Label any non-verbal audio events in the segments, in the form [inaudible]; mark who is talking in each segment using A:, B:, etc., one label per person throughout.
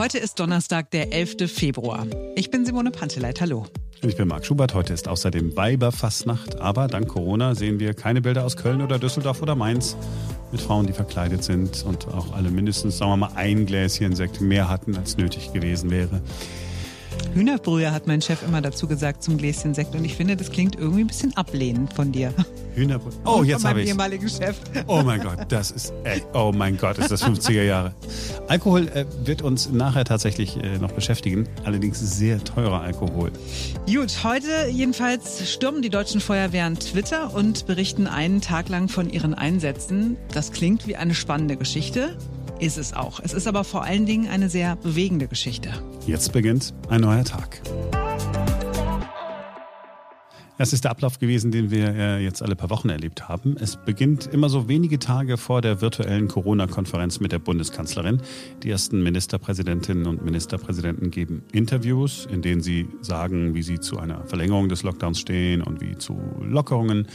A: Heute ist Donnerstag, der 11. Februar. Ich bin Simone Panteleit. Hallo.
B: Ich bin Marc Schubert. Heute ist außerdem Weiberfastnacht. Aber dank Corona sehen wir keine Bilder aus Köln oder Düsseldorf oder Mainz mit Frauen, die verkleidet sind und auch alle mindestens, sagen wir mal, ein Gläschen Sekt mehr hatten, als nötig gewesen wäre.
A: Hühnerbrühe hat mein Chef immer dazu gesagt zum Gläschen Sekt und ich finde, das klingt irgendwie ein bisschen ablehnend von dir.
B: Hühnerbrühe. [laughs] Oh, jetzt habe ich.
A: ehemaligen Chef.
B: Oh mein Gott, das ist, ey, oh mein Gott, ist das 50er Jahre. Alkohol äh, wird uns nachher tatsächlich äh, noch beschäftigen, allerdings sehr teurer Alkohol.
A: Gut, heute jedenfalls stürmen die deutschen Feuerwehren Twitter und berichten einen Tag lang von ihren Einsätzen. Das klingt wie eine spannende Geschichte ist es auch. Es ist aber vor allen Dingen eine sehr bewegende Geschichte.
B: Jetzt beginnt ein neuer Tag. Das ist der Ablauf gewesen, den wir äh, jetzt alle paar Wochen erlebt haben. Es beginnt immer so wenige Tage vor der virtuellen Corona-Konferenz mit der Bundeskanzlerin. Die ersten Ministerpräsidentinnen und Ministerpräsidenten geben Interviews, in denen sie sagen, wie sie zu einer Verlängerung des Lockdowns stehen und wie zu Lockerungen.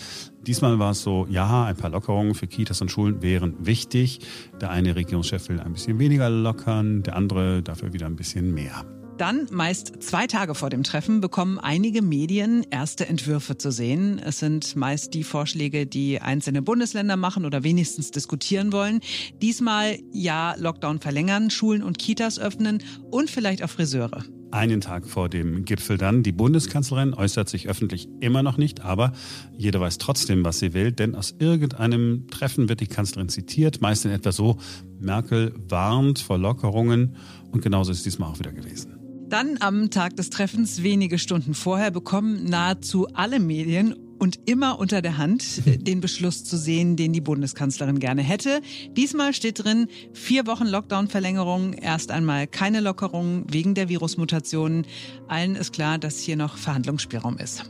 B: Diesmal war es so, ja, ein paar Lockerungen für Kitas und Schulen wären wichtig. Der eine Regierungschef will ein bisschen weniger lockern, der andere dafür wieder ein bisschen mehr.
A: Dann, meist zwei Tage vor dem Treffen, bekommen einige Medien erste Entwürfe zu sehen. Es sind meist die Vorschläge, die einzelne Bundesländer machen oder wenigstens diskutieren wollen. Diesmal ja Lockdown verlängern, Schulen und Kitas öffnen und vielleicht auch Friseure.
B: Einen Tag vor dem Gipfel dann. Die Bundeskanzlerin äußert sich öffentlich immer noch nicht, aber jeder weiß trotzdem, was sie will, denn aus irgendeinem Treffen wird die Kanzlerin zitiert, meist in etwa so, Merkel warnt vor Lockerungen und genauso ist diesmal auch wieder gewesen.
A: Dann am Tag des Treffens, wenige Stunden vorher, bekommen nahezu alle Medien und immer unter der Hand äh, [laughs] den Beschluss zu sehen, den die Bundeskanzlerin gerne hätte. Diesmal steht drin, vier Wochen Lockdown-Verlängerung, erst einmal keine Lockerung wegen der Virusmutationen. Allen ist klar, dass hier noch Verhandlungsspielraum ist.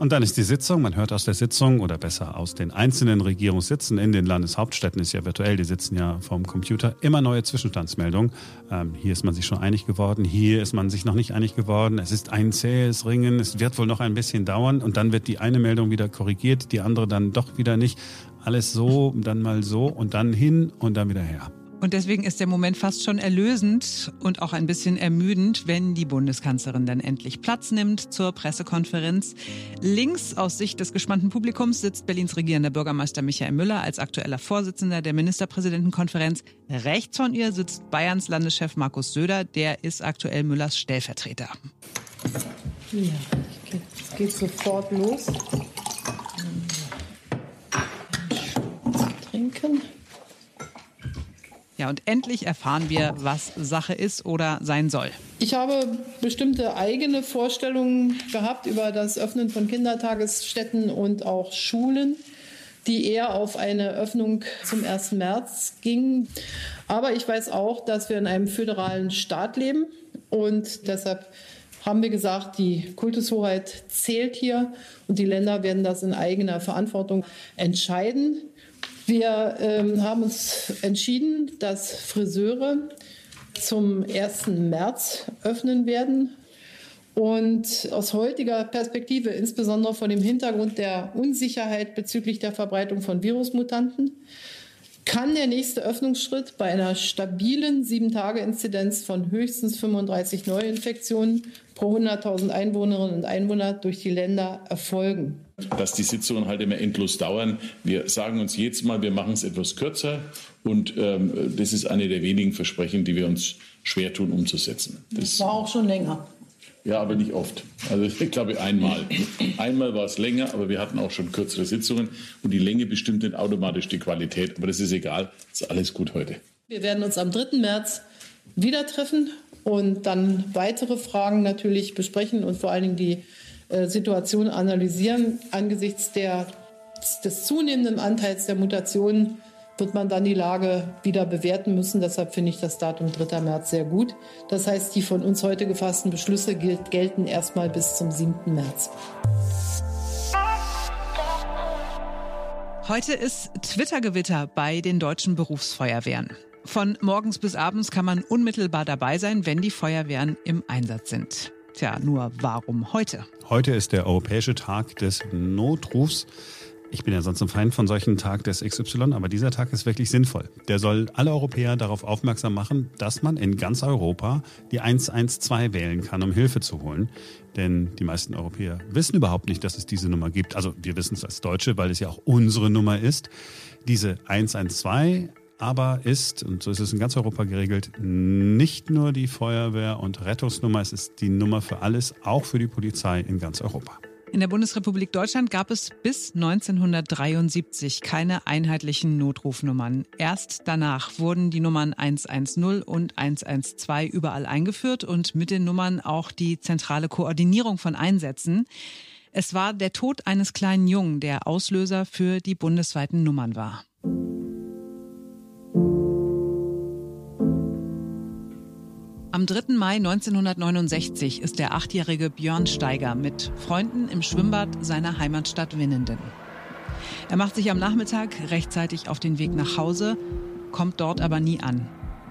B: Und dann ist die Sitzung, man hört aus der Sitzung oder besser aus den einzelnen Regierungssitzen in den Landeshauptstädten, ist ja virtuell, die sitzen ja vorm Computer, immer neue Zwischenstandsmeldungen. Ähm, hier ist man sich schon einig geworden, hier ist man sich noch nicht einig geworden, es ist ein zähes Ringen, es wird wohl noch ein bisschen dauern und dann wird die eine Meldung wieder korrigiert, die andere dann doch wieder nicht. Alles so, dann mal so und dann hin und dann wieder her.
A: Und deswegen ist der Moment fast schon erlösend und auch ein bisschen ermüdend, wenn die Bundeskanzlerin dann endlich Platz nimmt zur Pressekonferenz. Links aus Sicht des gespannten Publikums sitzt Berlins regierender Bürgermeister Michael Müller als aktueller Vorsitzender der Ministerpräsidentenkonferenz. Rechts von ihr sitzt Bayerns Landeschef Markus Söder, der ist aktuell Müllers Stellvertreter.
C: Ja, es geht sofort los.
A: Ja, und endlich erfahren wir, was Sache ist oder sein soll.
C: Ich habe bestimmte eigene Vorstellungen gehabt über das Öffnen von Kindertagesstätten und auch Schulen, die eher auf eine Öffnung zum 1. März gingen. Aber ich weiß auch, dass wir in einem föderalen Staat leben und deshalb haben wir gesagt, die Kultushoheit zählt hier und die Länder werden das in eigener Verantwortung entscheiden. Wir ähm, haben uns entschieden, dass Friseure zum 1. März öffnen werden. Und aus heutiger Perspektive, insbesondere vor dem Hintergrund der Unsicherheit bezüglich der Verbreitung von Virusmutanten, kann der nächste Öffnungsschritt bei einer stabilen 7-Tage-Inzidenz von höchstens 35 Neuinfektionen pro 100.000 Einwohnerinnen und Einwohner durch die Länder erfolgen.
D: Dass die Sitzungen halt immer endlos dauern. Wir sagen uns jetzt mal, wir machen es etwas kürzer und ähm, das ist eine der wenigen Versprechen, die wir uns schwer tun umzusetzen.
C: Das war auch schon länger.
D: Ja, aber nicht oft. Also ich glaube einmal. Einmal war es länger, aber wir hatten auch schon kürzere Sitzungen und die Länge bestimmt dann automatisch die Qualität. Aber das ist egal, ist alles gut heute.
C: Wir werden uns am 3. März wieder treffen und dann weitere Fragen natürlich besprechen und vor allen Dingen die äh, Situation analysieren. Angesichts der, des zunehmenden Anteils der Mutationen wird man dann die Lage wieder bewerten müssen. Deshalb finde ich das Datum 3. März sehr gut. Das heißt, die von uns heute gefassten Beschlüsse gelten erstmal bis zum 7. März.
A: Heute ist Twitter-Gewitter bei den deutschen Berufsfeuerwehren. Von morgens bis abends kann man unmittelbar dabei sein, wenn die Feuerwehren im Einsatz sind. Tja, nur warum heute?
B: Heute ist der Europäische Tag des Notrufs. Ich bin ja sonst ein Feind von solchen Tag des XY, aber dieser Tag ist wirklich sinnvoll. Der soll alle Europäer darauf aufmerksam machen, dass man in ganz Europa die 112 wählen kann, um Hilfe zu holen. Denn die meisten Europäer wissen überhaupt nicht, dass es diese Nummer gibt. Also wir wissen es als Deutsche, weil es ja auch unsere Nummer ist. Diese 112 aber ist, und so ist es in ganz Europa geregelt, nicht nur die Feuerwehr- und Rettungsnummer, es ist die Nummer für alles, auch für die Polizei in ganz Europa.
A: In der Bundesrepublik Deutschland gab es bis 1973 keine einheitlichen Notrufnummern. Erst danach wurden die Nummern 110 und 112 überall eingeführt und mit den Nummern auch die zentrale Koordinierung von Einsätzen. Es war der Tod eines kleinen Jungen, der Auslöser für die bundesweiten Nummern war. Am 3. Mai 1969 ist der achtjährige Björn Steiger mit Freunden im Schwimmbad seiner Heimatstadt Winnenden. Er macht sich am Nachmittag rechtzeitig auf den Weg nach Hause, kommt dort aber nie an.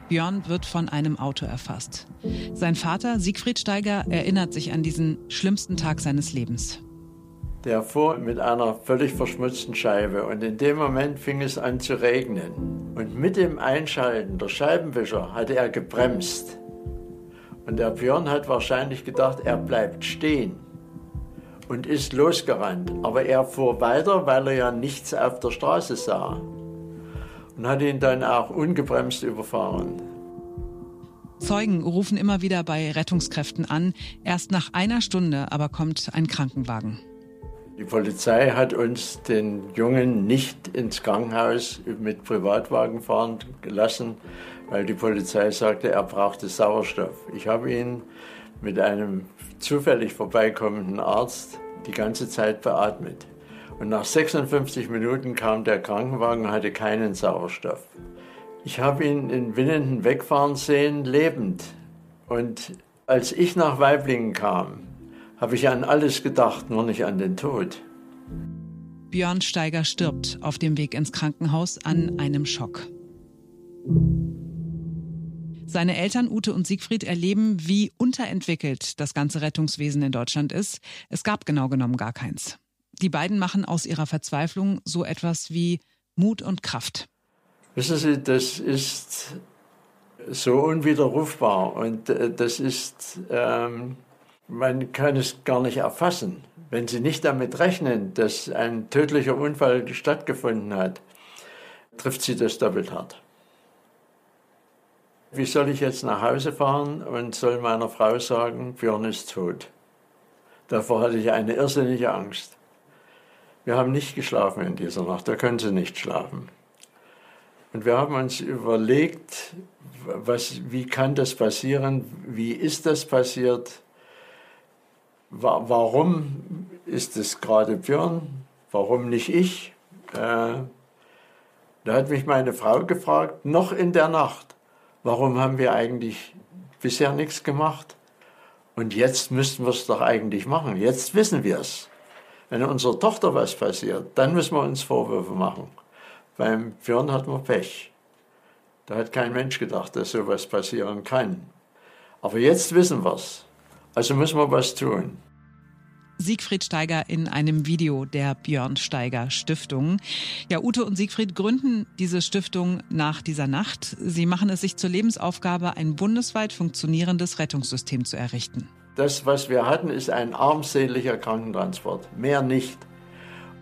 A: Björn wird von einem Auto erfasst. Sein Vater, Siegfried Steiger, erinnert sich an diesen schlimmsten Tag seines Lebens.
E: Der fuhr mit einer völlig verschmutzten Scheibe und in dem Moment fing es an zu regnen. Und mit dem Einschalten der Scheibenwischer hatte er gebremst. Und der Björn hat wahrscheinlich gedacht, er bleibt stehen und ist losgerannt. Aber er fuhr weiter, weil er ja nichts auf der Straße sah. Und hat ihn dann auch ungebremst überfahren.
A: Zeugen rufen immer wieder bei Rettungskräften an. Erst nach einer Stunde aber kommt ein Krankenwagen.
E: Die Polizei hat uns den Jungen nicht ins Krankenhaus mit Privatwagen fahren gelassen, weil die Polizei sagte, er brauchte Sauerstoff. Ich habe ihn mit einem zufällig vorbeikommenden Arzt die ganze Zeit beatmet. Und nach 56 Minuten kam der Krankenwagen und hatte keinen Sauerstoff. Ich habe ihn in Winnenden wegfahren sehen, lebend. Und als ich nach Weiblingen kam, habe ich an alles gedacht, nur nicht an den Tod.
A: Björn Steiger stirbt auf dem Weg ins Krankenhaus an einem Schock. Seine Eltern Ute und Siegfried erleben, wie unterentwickelt das ganze Rettungswesen in Deutschland ist. Es gab genau genommen gar keins. Die beiden machen aus ihrer Verzweiflung so etwas wie Mut und Kraft.
E: Wissen Sie, das ist so unwiderrufbar und äh, das ist, ähm, man kann es gar nicht erfassen. Wenn Sie nicht damit rechnen, dass ein tödlicher Unfall stattgefunden hat, trifft Sie das doppelt hart. Wie soll ich jetzt nach Hause fahren und soll meiner Frau sagen, Björn ist tot? Davor hatte ich eine irrsinnige Angst. Wir haben nicht geschlafen in dieser Nacht, da können Sie nicht schlafen. Und wir haben uns überlegt, was, wie kann das passieren, wie ist das passiert, warum ist es gerade Björn, warum nicht ich? Äh, da hat mich meine Frau gefragt, noch in der Nacht, warum haben wir eigentlich bisher nichts gemacht? Und jetzt müssten wir es doch eigentlich machen. Jetzt wissen wir es. Wenn unserer Tochter was passiert, dann müssen wir uns Vorwürfe machen. Beim Björn hatten wir Pech. Da hat kein Mensch gedacht, dass sowas passieren kann. Aber jetzt wissen wir es. Also müssen wir was tun.
A: Siegfried Steiger in einem Video der Björn Steiger Stiftung. Ja, Ute und Siegfried gründen diese Stiftung nach dieser Nacht. Sie machen es sich zur Lebensaufgabe, ein bundesweit funktionierendes Rettungssystem zu errichten.
E: Das, was wir hatten, ist ein armseliger Krankentransport. Mehr nicht.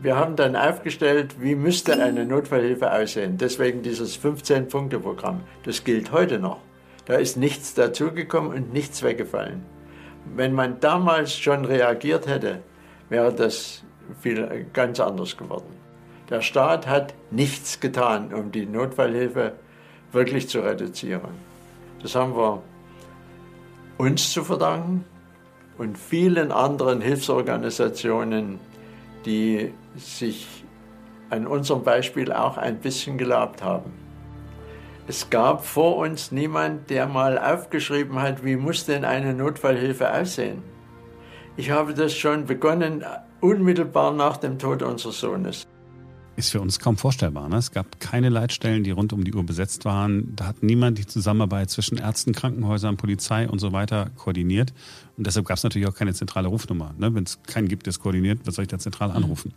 E: Wir haben dann aufgestellt, wie müsste eine Notfallhilfe aussehen. Deswegen dieses 15-Punkte-Programm. Das gilt heute noch. Da ist nichts dazugekommen und nichts weggefallen. Wenn man damals schon reagiert hätte, wäre das viel ganz anders geworden. Der Staat hat nichts getan, um die Notfallhilfe wirklich zu reduzieren. Das haben wir uns zu verdanken und vielen anderen Hilfsorganisationen, die sich an unserem Beispiel auch ein bisschen gelabt haben. Es gab vor uns niemand, der mal aufgeschrieben hat, wie muss denn eine Notfallhilfe aussehen. Ich habe das schon begonnen, unmittelbar nach dem Tod unseres Sohnes.
B: ist für uns kaum vorstellbar. Ne? Es gab keine Leitstellen, die rund um die Uhr besetzt waren. Da hat niemand die Zusammenarbeit zwischen Ärzten, Krankenhäusern, Polizei und so weiter koordiniert. Und deshalb gab es natürlich auch keine zentrale Rufnummer. Ne? Wenn es keinen gibt, der es koordiniert, was soll ich da zentral anrufen?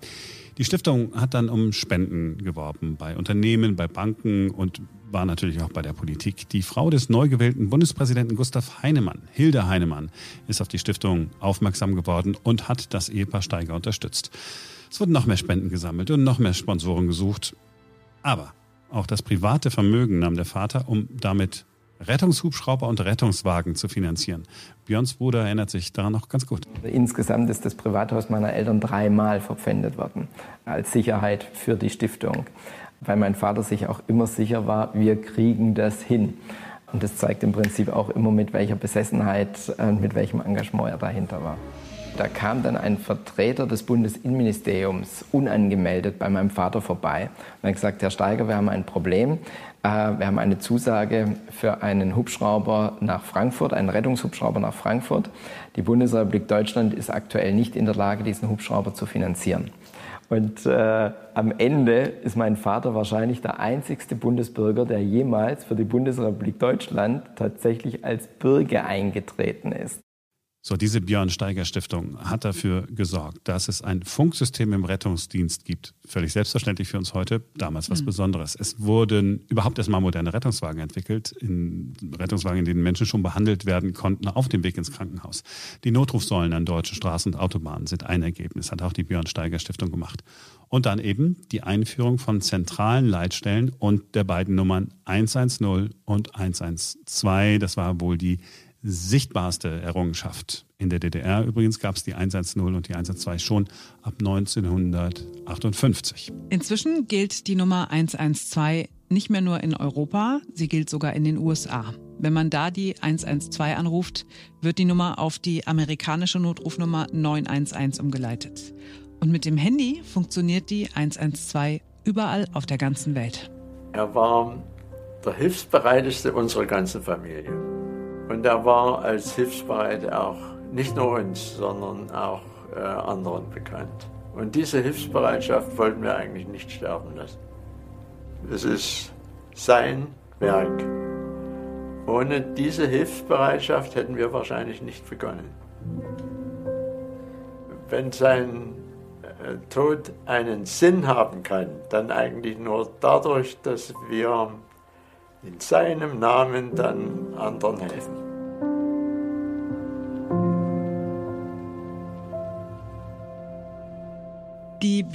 B: Die Stiftung hat dann um Spenden geworben bei Unternehmen, bei Banken und war natürlich auch bei der Politik. Die Frau des neu gewählten Bundespräsidenten Gustav Heinemann, Hilde Heinemann, ist auf die Stiftung aufmerksam geworden und hat das Ehepaar Steiger unterstützt. Es wurden noch mehr Spenden gesammelt und noch mehr Sponsoren gesucht. Aber auch das private Vermögen nahm der Vater, um damit Rettungshubschrauber und Rettungswagen zu finanzieren. Björns Bruder erinnert sich daran noch ganz gut.
F: Insgesamt ist das Privathaus meiner Eltern dreimal verpfändet worden als Sicherheit für die Stiftung, weil mein Vater sich auch immer sicher war, wir kriegen das hin. Und das zeigt im Prinzip auch immer, mit welcher Besessenheit und mit welchem Engagement er dahinter war. Da kam dann ein Vertreter des Bundesinnenministeriums unangemeldet bei meinem Vater vorbei und hat gesagt, Herr Steiger, wir haben ein Problem. Äh, wir haben eine Zusage für einen Hubschrauber nach Frankfurt, einen Rettungshubschrauber nach Frankfurt. Die Bundesrepublik Deutschland ist aktuell nicht in der Lage, diesen Hubschrauber zu finanzieren. Und äh, am Ende ist mein Vater wahrscheinlich der einzigste Bundesbürger, der jemals für die Bundesrepublik Deutschland tatsächlich als Bürger eingetreten ist.
B: So, diese Björn Steiger Stiftung hat dafür gesorgt, dass es ein Funksystem im Rettungsdienst gibt. Völlig selbstverständlich für uns heute, damals was mhm. Besonderes. Es wurden überhaupt erstmal moderne Rettungswagen entwickelt, in Rettungswagen, in denen Menschen schon behandelt werden konnten auf dem Weg ins Krankenhaus. Die Notrufsäulen an deutschen Straßen und Autobahnen sind ein Ergebnis, hat auch die Björn Steiger Stiftung gemacht. Und dann eben die Einführung von zentralen Leitstellen und der beiden Nummern 110 und 112. Das war wohl die sichtbarste Errungenschaft. In der DDR übrigens gab es die 110 und die 112 schon ab 1958.
A: Inzwischen gilt die Nummer 112 nicht mehr nur in Europa, sie gilt sogar in den USA. Wenn man da die 112 anruft, wird die Nummer auf die amerikanische Notrufnummer 911 umgeleitet. Und mit dem Handy funktioniert die 112 überall auf der ganzen Welt.
E: Er war der hilfsbereiteste unserer ganzen Familie. Und er war als hilfsbereit auch nicht nur uns, sondern auch äh, anderen bekannt. Und diese Hilfsbereitschaft wollten wir eigentlich nicht sterben lassen. Es ist sein Werk. Ohne diese Hilfsbereitschaft hätten wir wahrscheinlich nicht begonnen. Wenn sein äh, Tod einen Sinn haben kann, dann eigentlich nur dadurch, dass wir in seinem Namen dann anderen helfen.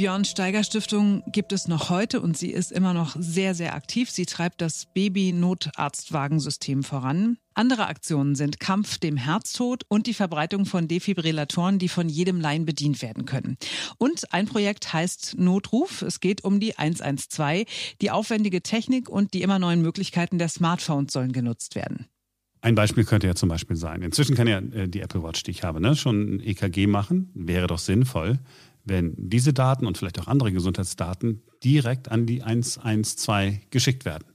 A: Björn Steiger Stiftung gibt es noch heute und sie ist immer noch sehr, sehr aktiv. Sie treibt das Baby-Notarztwagensystem voran. Andere Aktionen sind Kampf dem Herztod und die Verbreitung von Defibrillatoren, die von jedem Laien bedient werden können. Und ein Projekt heißt Notruf. Es geht um die 112. Die aufwendige Technik und die immer neuen Möglichkeiten der Smartphones sollen genutzt werden.
B: Ein Beispiel könnte ja zum Beispiel sein. Inzwischen kann ja äh, die Apple Watch, die ich habe, ne, schon EKG machen. Wäre doch sinnvoll, wenn diese Daten und vielleicht auch andere Gesundheitsdaten direkt an die 112 geschickt werden.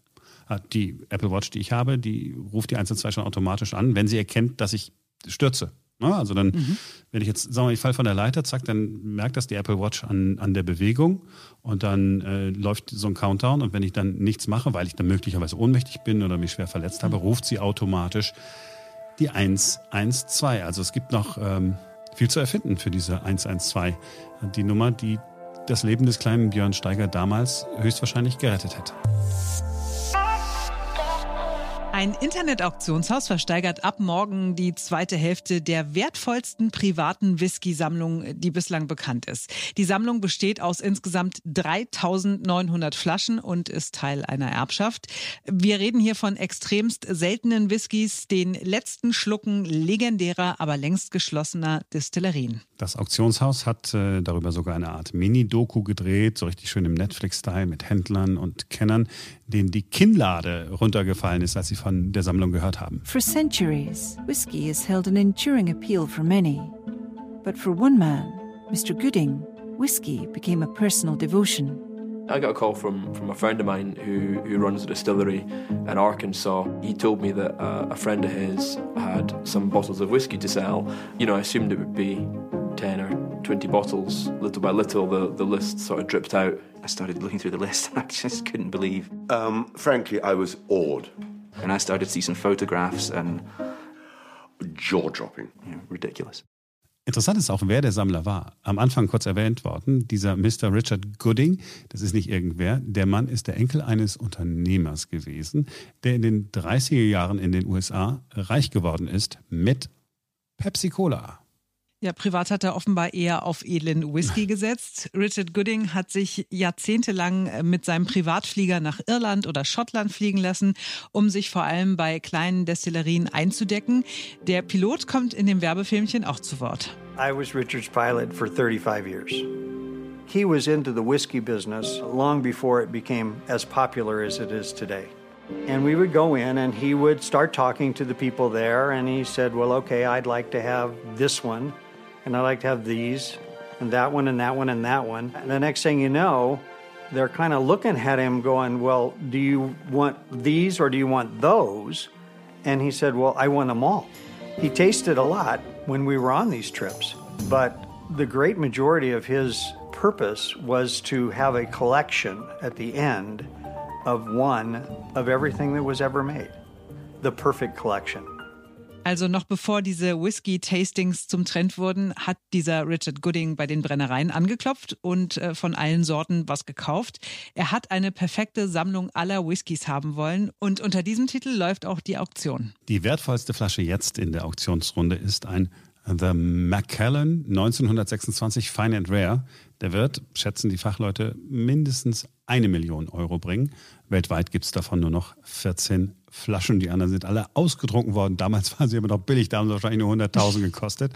B: Die Apple Watch, die ich habe, die ruft die 112 schon automatisch an, wenn sie erkennt, dass ich stürze. Also dann, mhm. wenn ich jetzt, sagen wir mal, ich falle von der Leiter, zack, dann merkt das die Apple Watch an, an der Bewegung und dann äh, läuft so ein Countdown und wenn ich dann nichts mache, weil ich dann möglicherweise ohnmächtig bin oder mich schwer verletzt habe, mhm. ruft sie automatisch die 112. Also es gibt noch ähm, viel zu erfinden für diese 112. Die Nummer, die das Leben des kleinen Björn Steiger damals höchstwahrscheinlich gerettet hätte.
A: Ein Internetauktionshaus versteigert ab morgen die zweite Hälfte der wertvollsten privaten Whisky-Sammlung, die bislang bekannt ist. Die Sammlung besteht aus insgesamt 3900 Flaschen und ist Teil einer Erbschaft. Wir reden hier von extremst seltenen Whiskys, den letzten Schlucken legendärer, aber längst geschlossener Distillerien.
B: Das Auktionshaus hat äh, darüber sogar eine Art Mini-Doku gedreht, so richtig schön im Netflix-Style mit Händlern und Kennern, denen die Kinnlade runtergefallen ist, als sie von der Sammlung gehört haben.
G: For centuries, whiskey has held an enduring appeal for many. But for one man, Mr. Gooding, whiskey became a personal devotion.
H: I got a call from, from a friend of mine who, who runs a distillery in Arkansas. He told me that uh, a friend of his had some bottles of whiskey to sell. You know, I assumed it would be 10 or 20 bottles. Little by little, the, the list sort of dripped out.
I: I started looking through the [laughs] list and I just couldn't believe.
J: Um, frankly, I was awed.
I: And I started to see some photographs and.
J: Jaw dropping.
I: You know, ridiculous.
B: Interessant ist auch, wer der Sammler war. Am Anfang kurz erwähnt worden, dieser Mr. Richard Gooding, das ist nicht irgendwer, der Mann ist der Enkel eines Unternehmers gewesen, der in den 30er Jahren in den USA reich geworden ist mit Pepsi Cola.
A: Ja, privat hat er offenbar eher auf edlen Whisky [laughs] gesetzt. Richard Gooding hat sich jahrzehntelang äh, mit seinem Privatflieger nach Irland oder Schottland fliegen lassen, um sich vor allem bei kleinen Destillerien einzudecken. Der Pilot kommt in dem Werbefilmchen auch zu Wort.
K: I was Richard's pilot for 35 years. He was into the whiskey business long before it became as popular as it is today. And we would go in and he would start talking to the people there and he said, "Well, okay, I'd like to have this one." And I like to have these and that one and that one and that one. And the next thing you know, they're kind of looking at him going, Well, do you want these or do you want those? And he said, Well, I want them all. He tasted a lot when we were on these trips, but the great majority of his purpose was to have a collection at the end of one of everything that was ever made. The perfect collection.
A: Also noch bevor diese Whisky-Tastings zum Trend wurden, hat dieser Richard Gooding bei den Brennereien angeklopft und äh, von allen Sorten was gekauft. Er hat eine perfekte Sammlung aller Whiskys haben wollen und unter diesem Titel läuft auch die Auktion.
B: Die wertvollste Flasche jetzt in der Auktionsrunde ist ein The Macallan 1926 Fine and Rare. Der wird, schätzen die Fachleute, mindestens eine Million Euro bringen. Weltweit gibt es davon nur noch 14 Flaschen. Die anderen sind alle ausgetrunken worden. Damals waren sie aber noch billig, da haben sie wahrscheinlich nur 100.000 gekostet.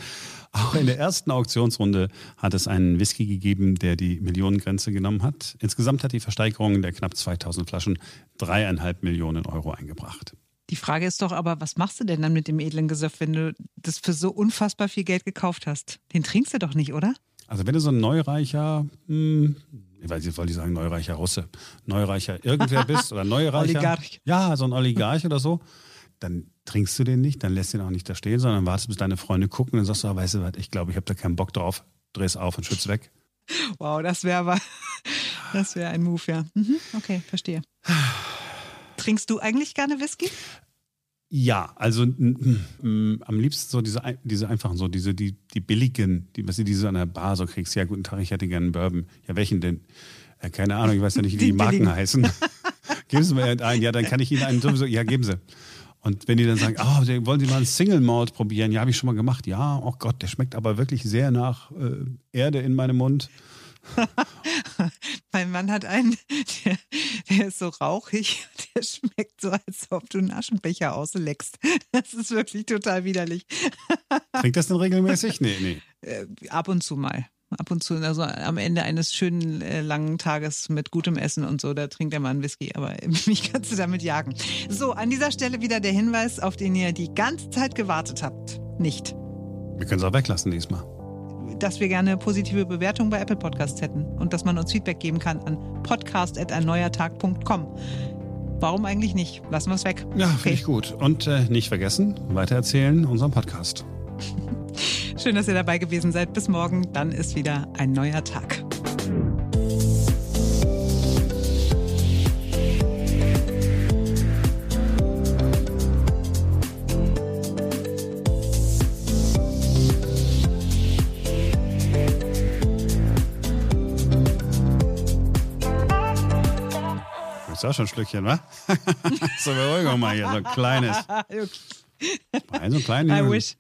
B: Auch in der ersten Auktionsrunde hat es einen Whisky gegeben, der die Millionengrenze genommen hat. Insgesamt hat die Versteigerung der knapp 2000 Flaschen dreieinhalb Millionen Euro eingebracht.
A: Die Frage ist doch aber, was machst du denn dann mit dem edlen Gesöff, wenn du das für so unfassbar viel Geld gekauft hast? Den trinkst du doch nicht, oder?
B: Also wenn du so ein Neureicher, hm, ich weiß nicht, wollte ich sagen, Neureicher Russe, Neureicher irgendwer [laughs] bist oder Neureicher.
A: Oligarch.
B: Ja, so ein Oligarch oder so, dann trinkst du den nicht, dann lässt du den auch nicht da stehen, sondern wartest, bis deine Freunde gucken und dann sagst du, ah, weißt du was, ich glaube, ich habe da keinen Bock drauf, drehst auf und schützt weg. [laughs]
A: Wow, das wäre aber, das wäre ein Move, ja. Mhm, okay, verstehe. [sighs] Trinkst du eigentlich gerne Whisky?
B: Ja, also am liebsten so diese, diese einfachen, so diese, die, die billigen, die, was du diese an der Bar so kriegst. Ja, guten Tag, ich hätte gerne einen Bourbon. Ja, welchen denn? Ja, keine Ahnung, ich weiß ja nicht, wie die, die Marken heißen. [laughs] geben Sie mir einen, ja, dann kann ich Ihnen einen sowieso, ja, geben Sie. Und wenn die dann sagen, oh, wollen Sie mal einen Single Malt probieren? Ja, habe ich schon mal gemacht. Ja, oh Gott, der schmeckt aber wirklich sehr nach äh, Erde in meinem Mund. [laughs] [laughs]
A: mein Mann hat einen, der, der, ist so rauchig, [laughs] der schmeckt so, als ob du einen Aschenbecher ausleckst. [laughs] Das ist wirklich total widerlich.
B: Trinkt das denn regelmäßig? Nee, nee.
A: Äh, ab und zu mal. Ab und zu, also am Ende eines schönen äh, langen Tages mit gutem Essen und so, da trinkt er mal einen Whisky, aber mich kannst du damit jagen. So, an dieser Stelle wieder der Hinweis, auf den ihr die ganze Zeit gewartet habt. Nicht.
B: Wir können es auch weglassen diesmal
A: dass wir gerne positive Bewertungen bei Apple Podcasts hätten und dass man uns Feedback geben kann an podcast.erneuertag.com. Warum eigentlich nicht? Lassen wir es weg.
B: Ja, okay. finde ich gut. Und äh, nicht vergessen, weitererzählen unseren Podcast. [laughs]
A: Schön, dass ihr dabei gewesen seid. Bis morgen, dann ist wieder ein neuer Tag.
B: Ist auch schon ein Schlückchen, wa? [laughs] so Beruhigung mal hier, so ein kleines. [laughs] so ein kleines. I wish.